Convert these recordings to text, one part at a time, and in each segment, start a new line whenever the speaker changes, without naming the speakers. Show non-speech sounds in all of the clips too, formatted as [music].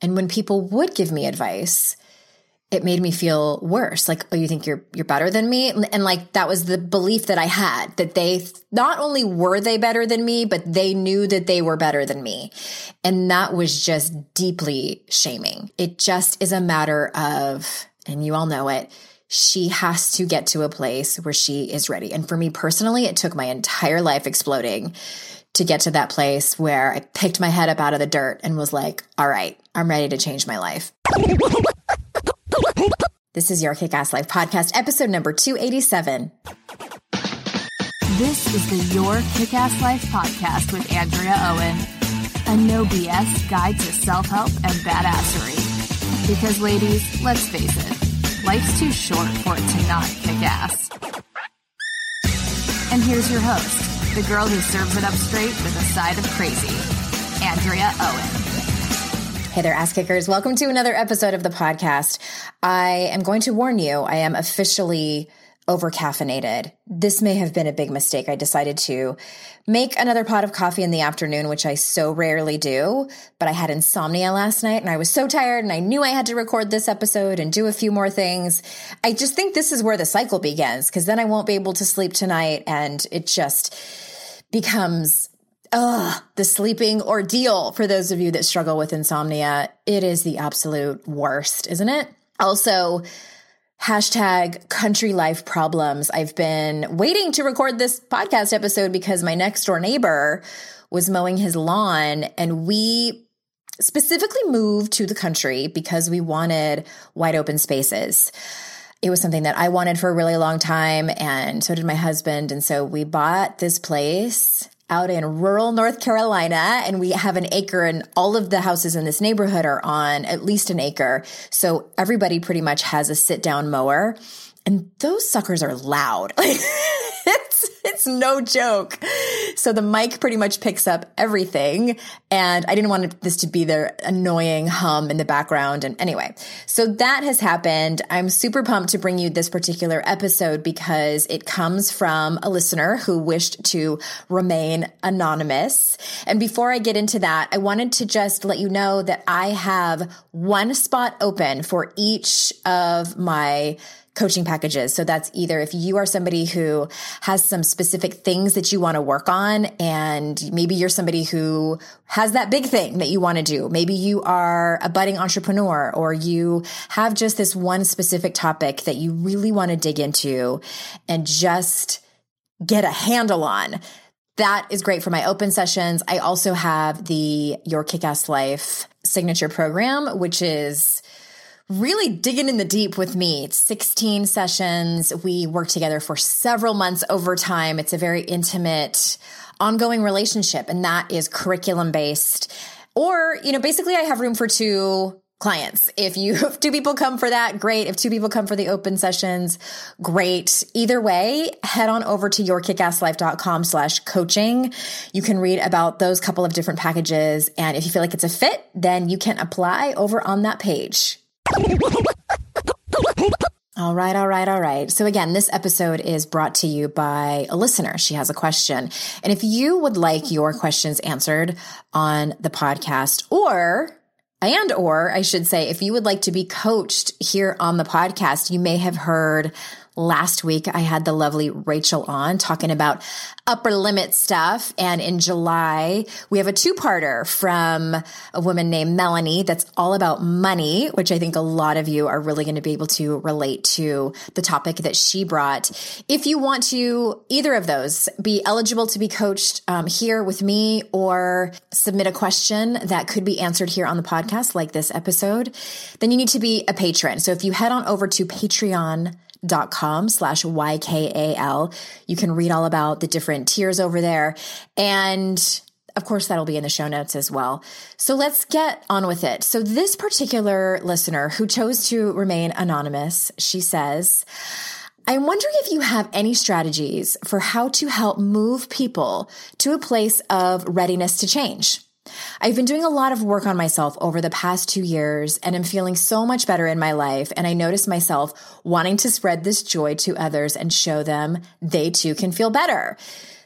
And when people would give me advice, it made me feel worse. Like, oh, you think you're you're better than me? And, and, like that was the belief that I had that they not only were they better than me, but they knew that they were better than me. And that was just deeply shaming. It just is a matter of, and you all know it, she has to get to a place where she is ready. And for me personally, it took my entire life exploding to get to that place where I picked my head up out of the dirt and was like, all right, I'm ready to change my life. This is Your Kick Ass Life podcast, episode number 287.
This is the Your Kick Ass Life podcast with Andrea Owen, a no BS guide to self help and badassery. Because, ladies, let's face it, life's too short for it to not kick ass. And here's your host the girl who serves it up straight with a side of crazy, Andrea Owen.
Hey there, ass kickers. Welcome to another episode of the podcast. I am going to warn you, I am officially over caffeinated. This may have been a big mistake. I decided to make another pot of coffee in the afternoon, which I so rarely do, but I had insomnia last night and I was so tired and I knew I had to record this episode and do a few more things. I just think this is where the cycle begins because then I won't be able to sleep tonight and it just becomes Ugh, the sleeping ordeal for those of you that struggle with insomnia. It is the absolute worst, isn't it? Also, hashtag country life problems. I've been waiting to record this podcast episode because my next door neighbor was mowing his lawn and we specifically moved to the country because we wanted wide open spaces. It was something that I wanted for a really long time and so did my husband. And so we bought this place out in rural North Carolina and we have an acre and all of the houses in this neighborhood are on at least an acre. So everybody pretty much has a sit down mower and those suckers are loud. [laughs] it's, no joke. So the mic pretty much picks up everything. And I didn't want this to be their annoying hum in the background. And anyway, so that has happened. I'm super pumped to bring you this particular episode because it comes from a listener who wished to remain anonymous. And before I get into that, I wanted to just let you know that I have one spot open for each of my coaching packages. So that's either if you are somebody who has some specific things that you want to work on, and maybe you're somebody who has that big thing that you want to do. Maybe you are a budding entrepreneur or you have just this one specific topic that you really want to dig into and just get a handle on. That is great for my open sessions. I also have the Your Kick Ass Life signature program, which is really digging in the deep with me. It's 16 sessions. We work together for several months over time. It's a very intimate, ongoing relationship, and that is curriculum based. Or, you know, basically, I have room for two clients. If you [laughs] if two people come for that, great. If two people come for the open sessions, great. Either way, head on over to yourkickasslife.com slash coaching. You can read about those couple of different packages. And if you feel like it's a fit, then you can apply over on that page. All right, all right, all right. So again, this episode is brought to you by a listener. She has a question. And if you would like your questions answered on the podcast or and or I should say if you would like to be coached here on the podcast, you may have heard Last week, I had the lovely Rachel on talking about upper limit stuff. And in July, we have a two parter from a woman named Melanie that's all about money, which I think a lot of you are really going to be able to relate to the topic that she brought. If you want to either of those be eligible to be coached um, here with me or submit a question that could be answered here on the podcast, like this episode, then you need to be a patron. So if you head on over to Patreon, dot com slash YKAL. You can read all about the different tiers over there. And of course, that'll be in the show notes as well. So let's get on with it. So this particular listener who chose to remain anonymous, she says, I'm wondering if you have any strategies for how to help move people to a place of readiness to change. I've been doing a lot of work on myself over the past two years and am feeling so much better in my life. And I notice myself wanting to spread this joy to others and show them they too can feel better.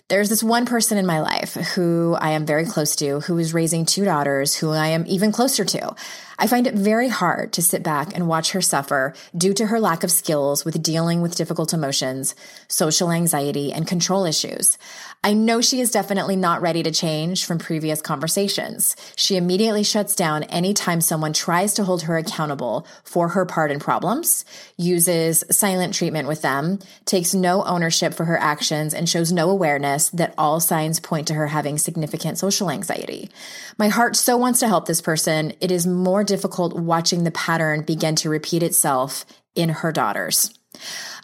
There's this one person in my life who I am very close to, who is raising two daughters who I am even closer to. I find it very hard to sit back and watch her suffer due to her lack of skills with dealing with difficult emotions, social anxiety, and control issues. I know she is definitely not ready to change from previous conversations. She immediately shuts down anytime someone tries to hold her accountable for her part in problems, uses silent treatment with them, takes no ownership for her actions, and shows no awareness that all signs point to her having significant social anxiety. My heart so wants to help this person. It is more difficult watching the pattern begin to repeat itself in her daughters.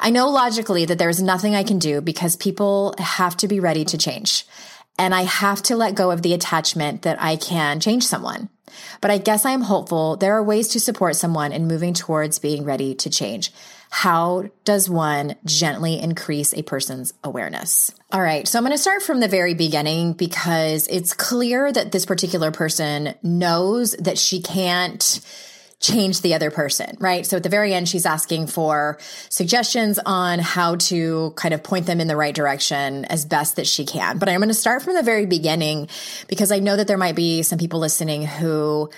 I know logically that there's nothing I can do because people have to be ready to change. And I have to let go of the attachment that I can change someone. But I guess I am hopeful there are ways to support someone in moving towards being ready to change. How does one gently increase a person's awareness? All right. So I'm going to start from the very beginning because it's clear that this particular person knows that she can't change the other person, right? So at the very end, she's asking for suggestions on how to kind of point them in the right direction as best that she can. But I'm going to start from the very beginning because I know that there might be some people listening who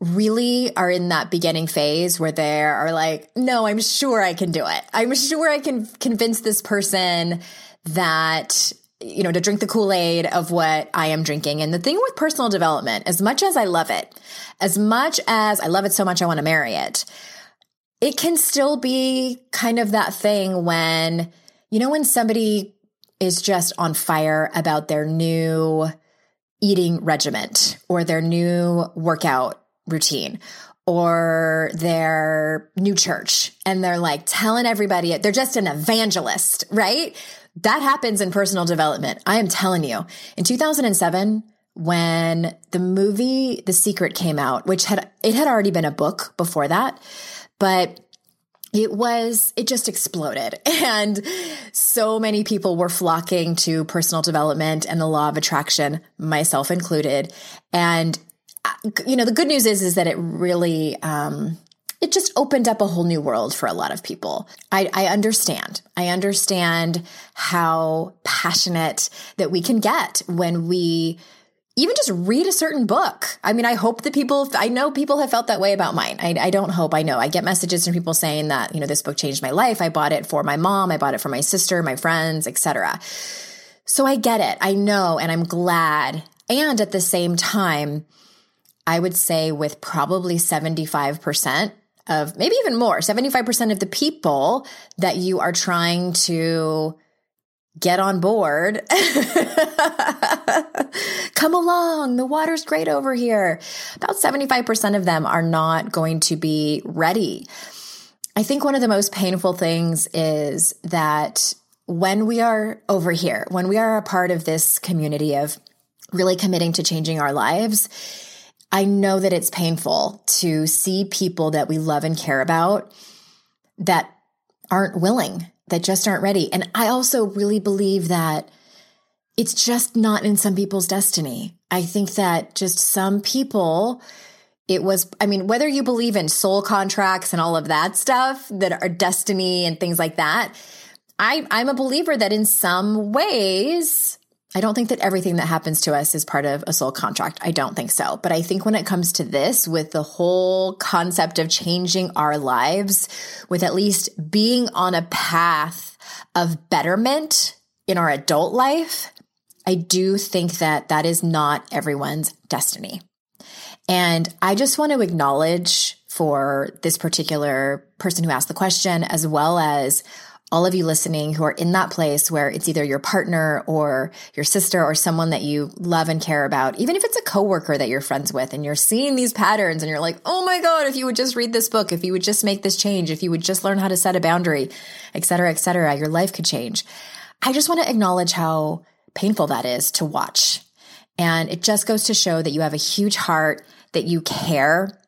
really are in that beginning phase where they are like, no, I'm sure I can do it. I'm sure I can convince this person that you know, to drink the Kool Aid of what I am drinking. And the thing with personal development, as much as I love it, as much as I love it so much, I want to marry it, it can still be kind of that thing when, you know, when somebody is just on fire about their new eating regiment or their new workout routine or their new church and they're like telling everybody they're just an evangelist, right? That happens in personal development. I am telling you. In 2007, when the movie The Secret came out, which had it had already been a book before that, but it was it just exploded [laughs] and so many people were flocking to personal development and the law of attraction myself included and uh, you know the good news is is that it really um, it just opened up a whole new world for a lot of people. I, I, understand. I understand how passionate that we can get when we even just read a certain book. I mean, I hope that people, I know people have felt that way about mine. I, I don't hope, I know. I get messages from people saying that, you know, this book changed my life. I bought it for my mom. I bought it for my sister, my friends, etc. So I get it. I know, and I'm glad. And at the same time, I would say with probably 75% of maybe even more, 75% of the people that you are trying to get on board. [laughs] Come along. The water's great over here. About 75% of them are not going to be ready. I think one of the most painful things is that when we are over here, when we are a part of this community of really committing to changing our lives, I know that it's painful to see people that we love and care about that aren't willing, that just aren't ready. And I also really believe that it's just not in some people's destiny. I think that just some people, it was, I mean, whether you believe in soul contracts and all of that stuff that are destiny and things like that, I, I'm a believer that in some ways,
I don't think that everything that happens to us is part of a soul contract. I don't think so. But I think when it comes to this, with the whole concept of changing our lives, with at least being on a path of betterment in our adult life, I do think that that is not everyone's destiny. And I just want to acknowledge for this particular person who asked the question, as well as all of you listening who are in that place where it's either your partner or your sister or someone that you love and care about, even if it's a coworker that you're friends with and you're seeing these patterns and you're like, oh my God, if you would just read this book, if you would just make this change, if you would just learn how to set a boundary, et cetera, et cetera, your life could change. I just want to acknowledge how painful that is to watch. And it just goes to show that you have a huge heart, that you care,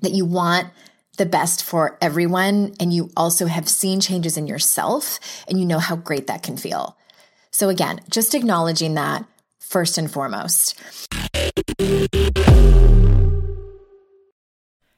that you want the best for everyone. And you also have seen changes in yourself and you know how great that can feel. So, again, just acknowledging that first and foremost.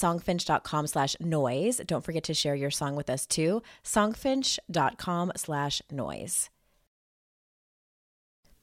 songfinch.com slash noise. Don't forget to share your song with us too. Songfinch.com slash noise.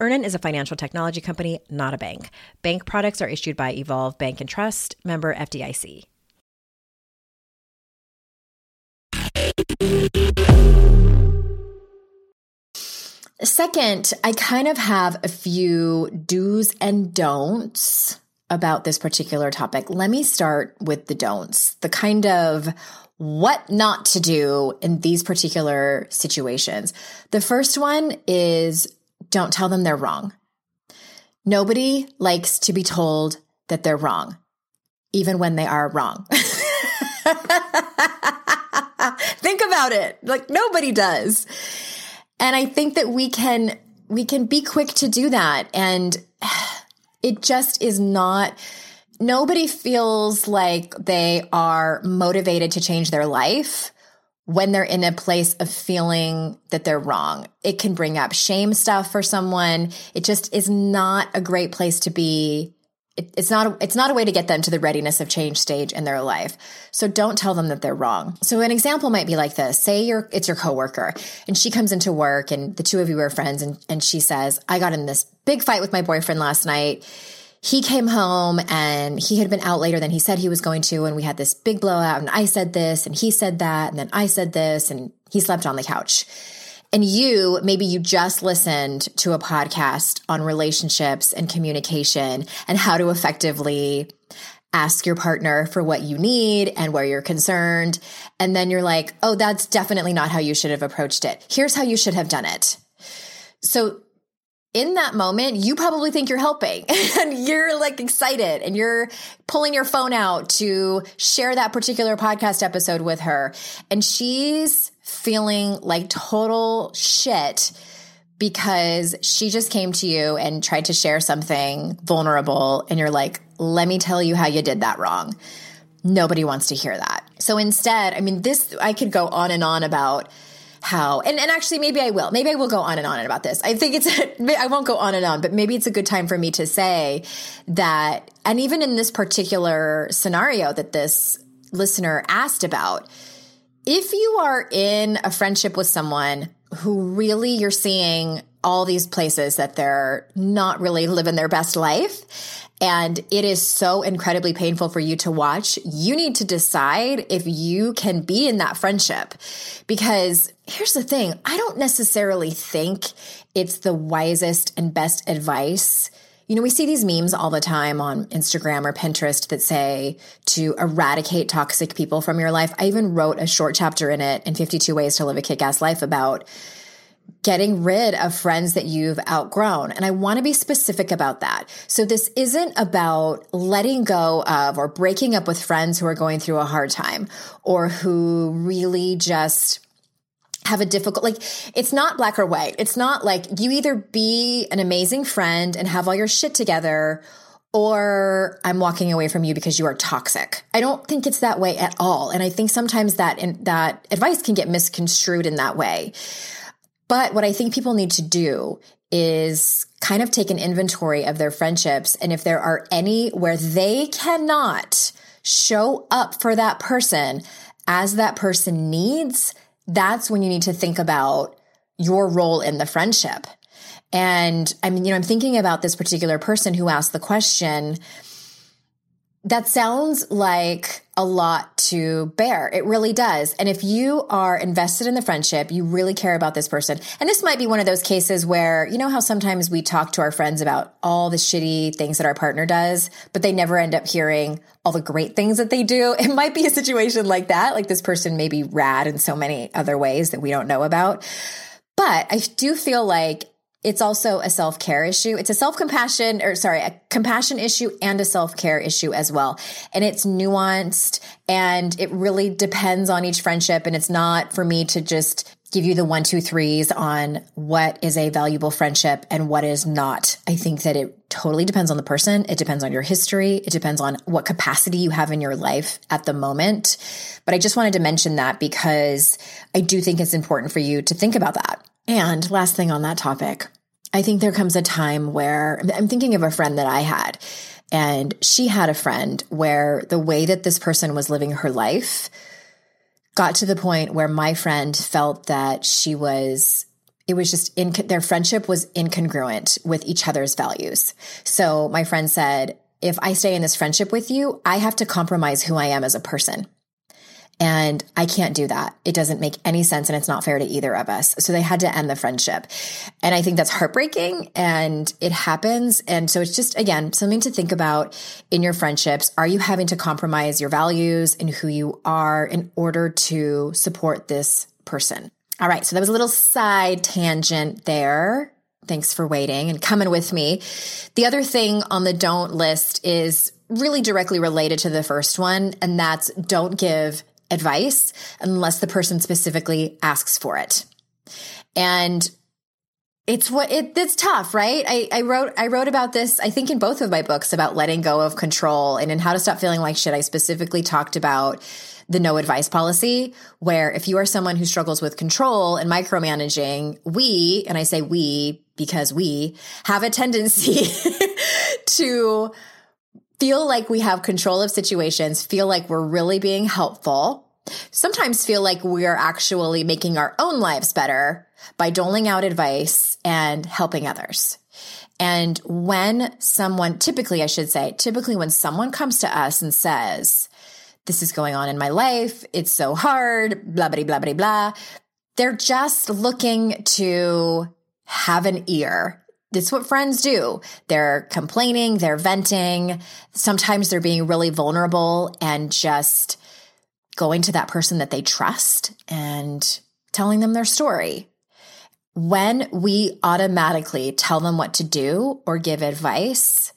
Earnin is a financial technology company, not a bank. Bank products are issued by Evolve Bank and Trust, member FDIC.
Second, I kind of have a few do's and don'ts about this particular topic. Let me start with the don'ts, the kind of what not to do in these particular situations. The first one is don't tell them they're wrong. Nobody likes to be told that they're wrong, even when they are wrong. [laughs] think about it. Like nobody does. And I think that we can we can be quick to do that and it just is not nobody feels like they are motivated to change their life when they're in a place of feeling that they're wrong. It can bring up shame stuff for someone. It just is not a great place to be it, it's not it's not a way to get them to the readiness of change stage in their life. So don't tell them that they're wrong. So an example might be like this. Say you're it's your coworker and she comes into work and the two of you are friends and, and she says, I got in this big fight with my boyfriend last night.
He came home and he had been out later than he said he was going to. And we had this big blowout. And I said this and he said that. And then I said this and he slept on the couch. And you, maybe you just listened to a podcast on relationships and communication and how to effectively ask your partner for what you need and where you're concerned. And then you're like, oh, that's definitely not how you should have approached it. Here's how you should have done it. So in that moment, you probably think you're helping [laughs] and you're like excited and you're pulling your phone out to share that particular podcast episode with her. And she's feeling like total shit because she just came to you and tried to share something vulnerable. And you're like, let me tell you how you did that wrong. Nobody wants to hear that. So instead, I mean, this, I could go on and on about how and, and actually maybe I will. Maybe I will go on and on about this. I think it's [laughs] I won't go on and on, but maybe it's a good time for me to say that and even in this particular scenario that this listener asked about, if you are in a friendship with someone who really you're seeing all these places that they're not really living their best life and it is so incredibly painful for you to watch, you need to decide if you can be in that friendship. Because here's the thing I don't necessarily think it's the wisest and best advice. You know, we see these memes all the time on Instagram or Pinterest that say to eradicate toxic people from your life. I even wrote a short chapter in it in 52 Ways to Live a Kick Ass Life about getting rid of friends that you've outgrown. And I want to be specific about that. So this isn't about letting go of or breaking up with friends who are going through a hard time or who really just have a difficult like it's not black or white. It's not like you either be an amazing friend and have all your shit together or I'm walking away from you because you are toxic. I don't think it's that way at all. And I think sometimes that in, that advice can get misconstrued in that way. But what I think people need to do is kind of take an inventory of their friendships. And if there are any where they cannot show up for that person as that person needs, that's when you need to think about your role in the friendship. And I mean, you know, I'm thinking about this particular person who asked the question that sounds like a lot to bear. It really does. And if you are invested in the friendship, you really care about this person. And this might be one of those cases where, you know, how sometimes we talk to our friends about all the shitty things that our partner does, but they never end up hearing all the great things that they do. [laughs] It might be a situation like that. Like this person may be rad in so many other ways that we don't know about. But I do feel like it's also a self care issue. It's a self compassion or sorry, a compassion issue and a self care issue as well. And it's nuanced and it really depends on each friendship. And it's not for me to just give you the one, two, threes on what is a valuable friendship and what is not. I think that it totally depends on the person. It depends on your history. It depends on what capacity you have in your life at the moment. But I just wanted to mention that because I do think it's important for you to think about that. And last thing on that topic, I think there comes a time where I'm thinking of a friend that I had, and she had a friend where the way that this person was living her life got to the point where my friend felt that she was it was just in their friendship was incongruent with each other's values. So my friend said, if I stay in this friendship with you, I have to compromise who I am as a person. And I can't do that. It doesn't make any sense and it's not fair to either of us. So they had to end the friendship. And I think that's heartbreaking and it happens. And so it's just, again, something to think about in your friendships. Are you having to compromise your values and who you are in order to support this person? All right. So that was a little side tangent there. Thanks for waiting and coming with me. The other thing on the don't list is really directly related to the first one, and that's don't give advice unless the person specifically asks for it. And it's what it, it's tough, right? I, I wrote, I wrote about this, I think in both of my books about letting go of control and in how to stop feeling like shit. I specifically talked about the no advice policy, where if you are someone who struggles with control and micromanaging, we, and I say we because we have a tendency [laughs] to feel like we have control of situations, feel like we're really being helpful sometimes feel like we're actually making our own lives better by doling out advice and helping others. And when someone, typically, I should say, typically when someone comes to us and says, this is going on in my life, it's so hard, blah, blah, blah, blah, blah, they're just looking to have an ear. That's what friends do. They're complaining, they're venting. Sometimes they're being really vulnerable and just going to that person that they trust and telling them their story. When we automatically tell them what to do or give advice,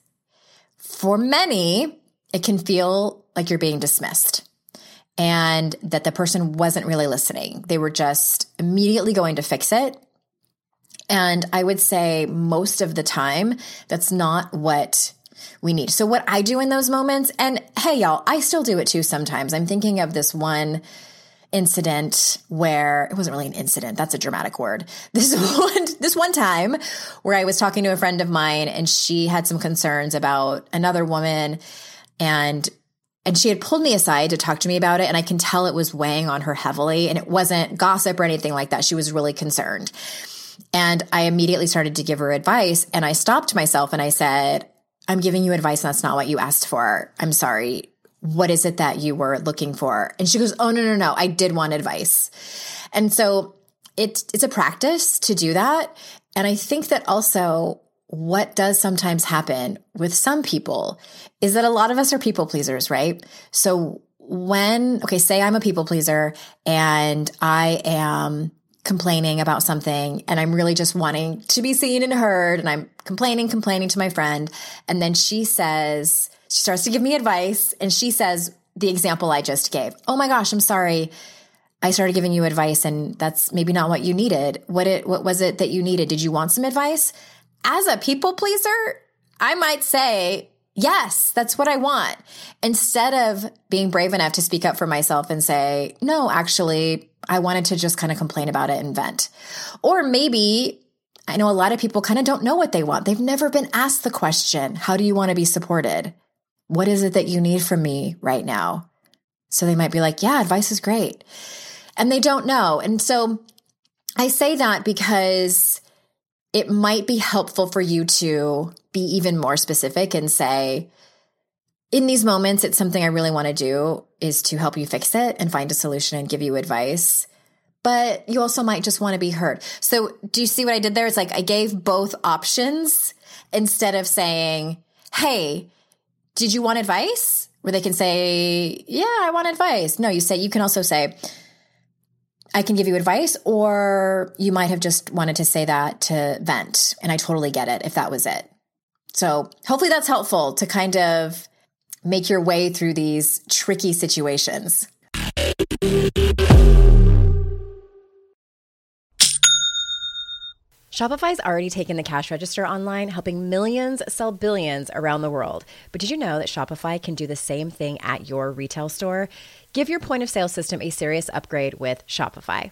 for many, it can feel like you're being dismissed and that the person wasn't really listening. They were just immediately going to fix it. And I would say most of the time, that's not what we need. So, what I do in those moments, and hey, y'all, I still do it too sometimes. I'm thinking of this one incident where it wasn't really an incident that's a dramatic word [laughs] this one this one time where i was talking to a friend of mine and she had some concerns about another woman and and she had pulled me aside to talk to me about it and i can tell it was weighing on her heavily and it wasn't gossip or anything like that she was really concerned and i immediately started to give her advice and i stopped myself and i said i'm giving you advice and that's not what you asked for i'm sorry what is it that you were looking for? And she goes, Oh, no, no, no. I did want advice. And so it's, it's a practice to do that. And I think that also what does sometimes happen with some people is that a lot of us are people pleasers, right? So when, okay, say I'm a people pleaser and I am complaining about something and I'm really just wanting to be seen and heard and I'm complaining, complaining to my friend. And then she says, she starts to give me advice and she says the example I just gave. Oh my gosh, I'm sorry. I started giving you advice and that's maybe not what you needed. What it what was it that you needed? Did you want some advice? As a people pleaser, I might say, "Yes, that's what I want." Instead of being brave enough to speak up for myself and say, "No, actually, I wanted to just kind of complain about it and vent." Or maybe I know a lot of people kind of don't know what they want. They've never been asked the question, "How do you want to be supported?" What is it that you need from me right now? So they might be like, yeah, advice is great. And they don't know. And so I say that because it might be helpful for you to be even more specific and say, in these moments, it's something I really want to do is to help you fix it and find a solution and give you advice. But you also might just want to be heard. So, do you see what I did there? It's like I gave both options instead of saying, Hey, did you want advice? Where they can say, yeah, I want advice. No, you say, you can also say, I can give you advice, or you might have just wanted to say that to vent. And I totally get it if that was it. So hopefully that's helpful to kind of make your way through these tricky situations.
Shopify's already taken the cash register online, helping millions sell billions around the world. But did you know that Shopify can do the same thing at your retail store? Give your point of sale system a serious upgrade with Shopify.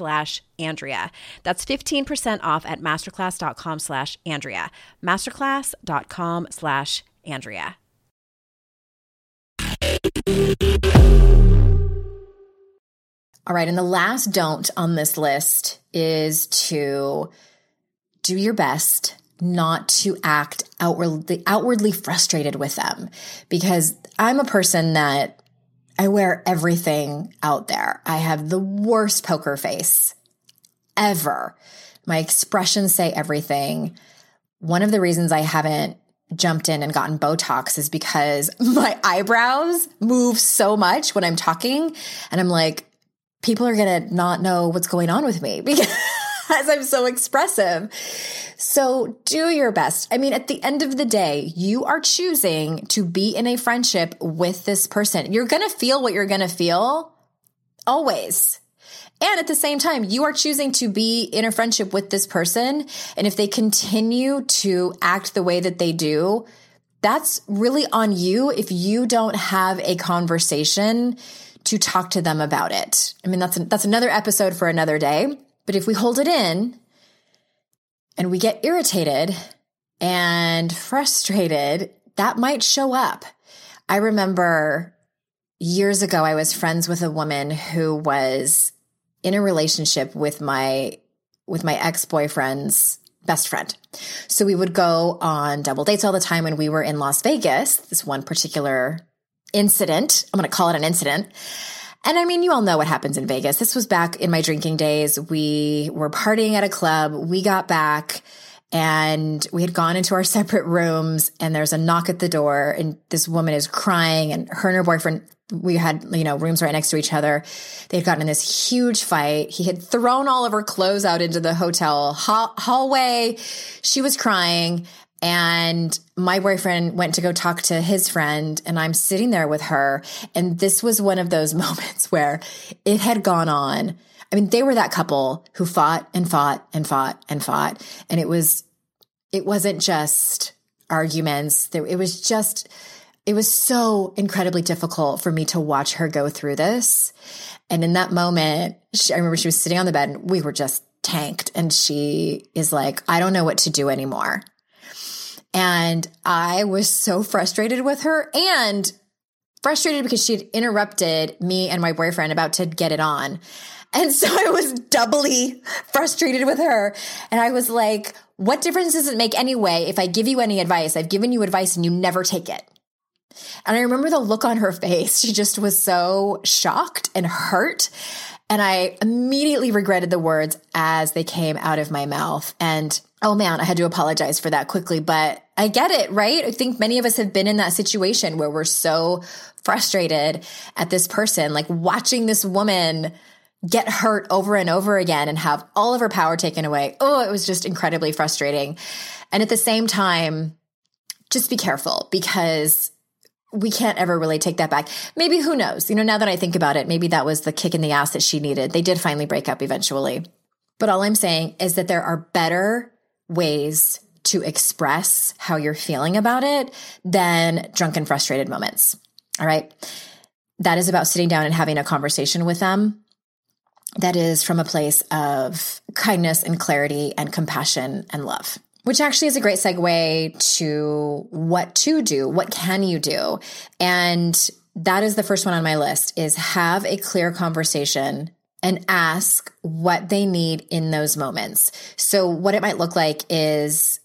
slash Andrea. That's 15% off at masterclass.com slash Andrea. Masterclass.com slash Andrea.
All right. And the last don't on this list is to do your best not to act outwardly, outwardly frustrated with them because I'm a person that I wear everything out there. I have the worst poker face ever. My expressions say everything. One of the reasons I haven't jumped in and gotten Botox is because [laughs] my eyebrows move so much when I'm talking. And I'm like, people are going to not know what's going on with me [laughs] because I'm so expressive. So do your best. I mean, at the end of the day, you are choosing to be in a friendship with this person. You're going to feel what you're going to feel always. And at the same time, you are choosing to be in a friendship with this person. And if they continue to act the way that they do, that's really on you if you don't have a conversation to talk to them about it. I mean, that's, that's another episode for another day. But if we hold it in and we get irritated and frustrated, that might show up. I remember years ago, I was friends with a woman who was in a relationship with my with my ex-boyfriend's best friend. So we would go on double dates all the time when we were in Las Vegas, this one particular incident. I'm going to call it an incident. And I mean, you all know what happens in Vegas. This was back in my drinking days. We were partying at a club. We got back and we had gone into our [laughs] separate rooms and there's a knock at the door and this woman is crying and her and her boyfriend we had, you know, rooms right next to each other. They had gotten in this huge fight. He had thrown all of her clothes out into the hotel hallway. She was crying. And my boyfriend went to go talk to his friend, and I'm sitting there with her. And this was one of those [laughs] moments where it had gone on. I mean, they were that couple who fought and fought and fought and fought. And it was, it wasn't just arguments. It was just, it was so incredibly difficult for me to watch her go through this. And in that moment, she, I remember she was sitting on the bed and we were just tanked. And she is like, I don't know what to do anymore. And I was so frustrated with her and frustrated because she had interrupted me and my boyfriend about to get it on. And so I was doubly frustrated with her. And I was like, what difference does it make anyway if I give you any advice? I've given you advice and you never take it. And I remember the look on her [laughs] face. She just was so shocked and hurt. And I immediately regretted the words as they came out of my mouth. And oh man, I had to apologize for that quickly, but I get it, right? I think many of us have been in that situation where we're so frustrated at this person, like watching this woman get hurt over and over again and have all of her power taken away. Oh, it was just incredibly frustrating. And at the same time, just be careful because we can't ever really take that back. Maybe who knows? You know, now that I think about it, maybe that was the kick in the ass that she needed. They did finally break up eventually. But all I'm saying is that there are better ways to express how you're feeling about it than drunken, frustrated moments. All right. That is about sitting down and having a conversation with them. That is from a place of kindness and clarity and compassion and love which actually is a great segue to what to do. What can you do? And that is the first one on my list is have a clear conversation and ask what they need in those moments. So what it might look like is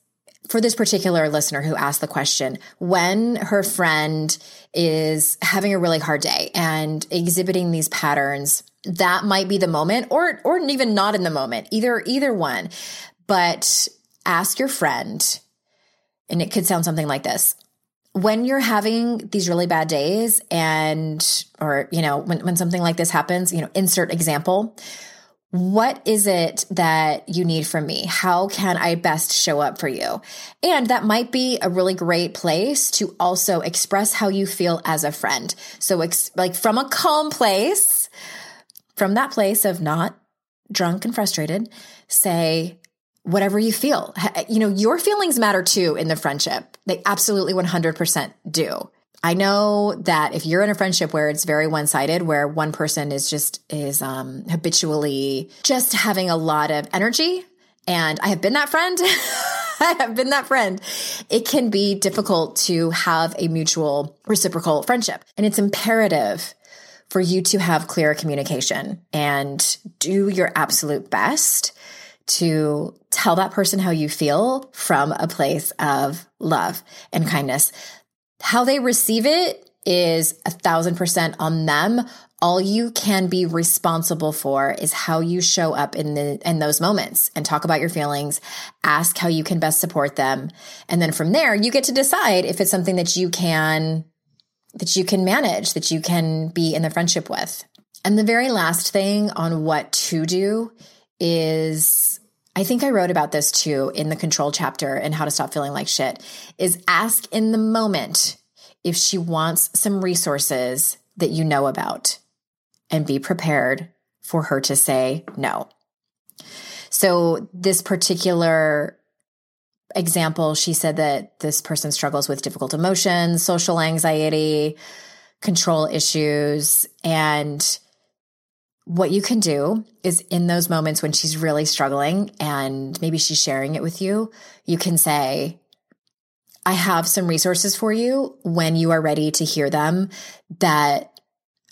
for this particular listener who asked the question, when her friend is having a really hard day and exhibiting these patterns, that might be the moment or or even not in the moment. Either either one. But ask your friend, and it could sound something like this. When you're having these really bad days and, or, you know, when, when something like this happens, you know, insert example. What is it that you need from me? How can I best show up for you? And that might be a really great place to also express how you feel as a friend. So, ex- like from a calm place, from that place of not drunk and frustrated, say, whatever you feel. You know, your feelings matter too in the friendship. They absolutely 100% do. I know that if you're in a friendship where it's very one sided, where one person is just, is um, habitually just having a lot of energy, and I have been that friend. [laughs] I have been that friend. It can be difficult to have a mutual reciprocal friendship. And it's imperative for you to have clear communication and do your absolute best to tell that person how you feel from a place of love and kindness. How they receive it is a thousand percent on them. All you can be responsible for is how you show up in the in those moments and talk about your feelings, ask how you can best support them. And then from there, you get to decide if it's something that you can that you can manage, that you can be in the friendship with. And the very last thing on what to do is I think I wrote about this too in the control chapter and how to stop feeling like shit is ask in the moment if she wants some resources that you know about and be prepared for her to say no. So this particular example, she said that this person struggles with difficult emotions, social anxiety, control issues, and what you can do is in those moments when she's really struggling and maybe she's sharing it with you, you can say, I have some resources for you when you are ready to hear them that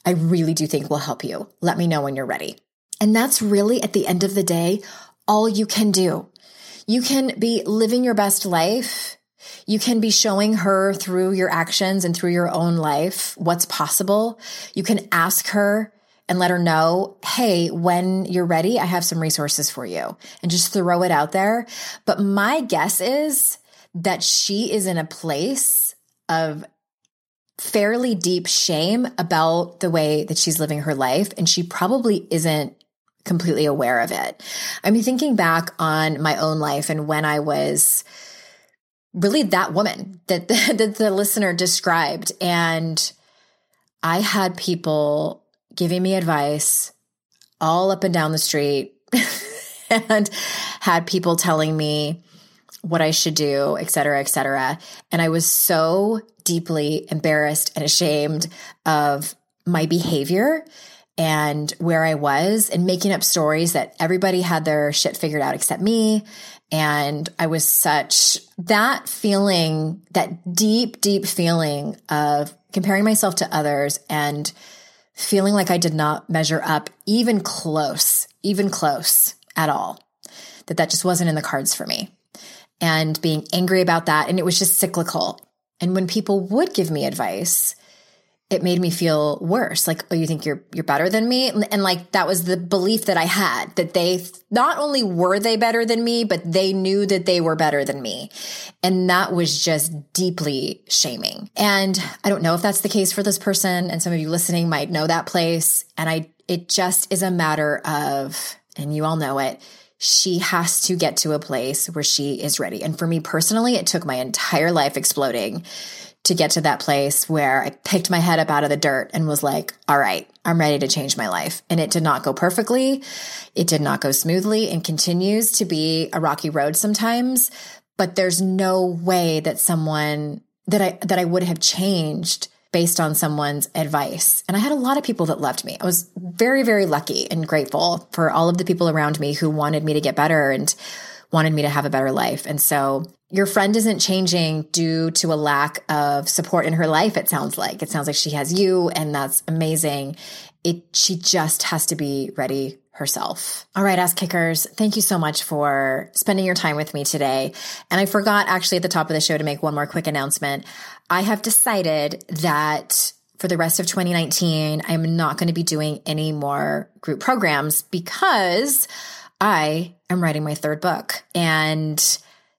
I really do think will help you. Let me know when you're ready. And that's really at the end of the day, all you can do. You can be living your best life. You can be showing her through your actions and through your own life what's possible. You can ask her and let her know, hey, when you're ready, I have some resources for you and just throw it out there. But my guess is that she is in a place of fairly deep shame about the way that she's living her life. And she probably isn't completely aware of it. I mean, thinking back on my own life and when I was really that woman that, [laughs] that the listener described. And I had people giving me advice all up and down the street [laughs] and had people telling me what I should do, et cetera, et cetera. And I was so deeply embarrassed and ashamed of my behavior and where I was and making up stories that everybody had their shit figured out except me. And I was such that feeling, that deep, deep feeling of comparing myself to others and feeling like I did not measure up even close, even close at all, that that just wasn't in the cards for me. And being angry about that. And it was just cyclical. And when people would give me advice, it made me feel worse. Like, oh, you think you're you're better than me? And, and, like that was the belief that I had that they not only were they better than me, but they knew that they were better than me. And that was just deeply shaming. And I don't know if that's the case for this person and some of you listening might know that place and I it just is a matter of and you all know it she has to get to a place where she is ready. And for me personally, it took my entire life exploding to get to that place where I picked my head up out of the dirt and was like, all right, I'm ready to change my life. And it did not go perfectly. It did not go smoothly and continues to be a rocky road sometimes. But there's no way that someone that I, that I would have changed based on someone's advice. And I had a lot of people that loved me. I was very, very lucky and grateful for all of the people around me who wanted me to get better and wanted me to have a better life. And so your friend isn't changing due to a lack of support in her life, it sounds like. It sounds like she has you, and that's amazing. It she just has to be ready herself. All right, ass kickers, thank you so much for spending your time with me today. And I forgot actually at the top of the show to make one more quick announcement. I have decided that for the rest of 2019, I'm not going to be doing any more group programs because I am writing my third book. And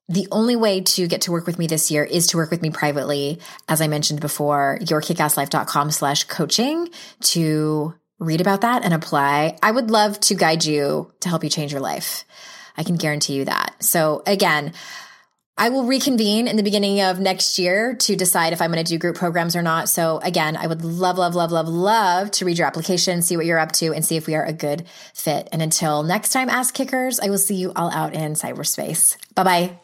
the only way to get to work with me this year is to work with me privately. As I mentioned before, yourkickasslife.com slash coaching to read about that and apply. I would love to guide you to help you change your life. I can guarantee you that. So again, I will reconvene in the beginning of next year to decide if I'm going to do group programs or not. So again, I would love, love, love, love, love to read your application, see what you're up to, and see if we are a good fit. And until next time, ass kickers, I will see you all out in cyberspace. Bye bye.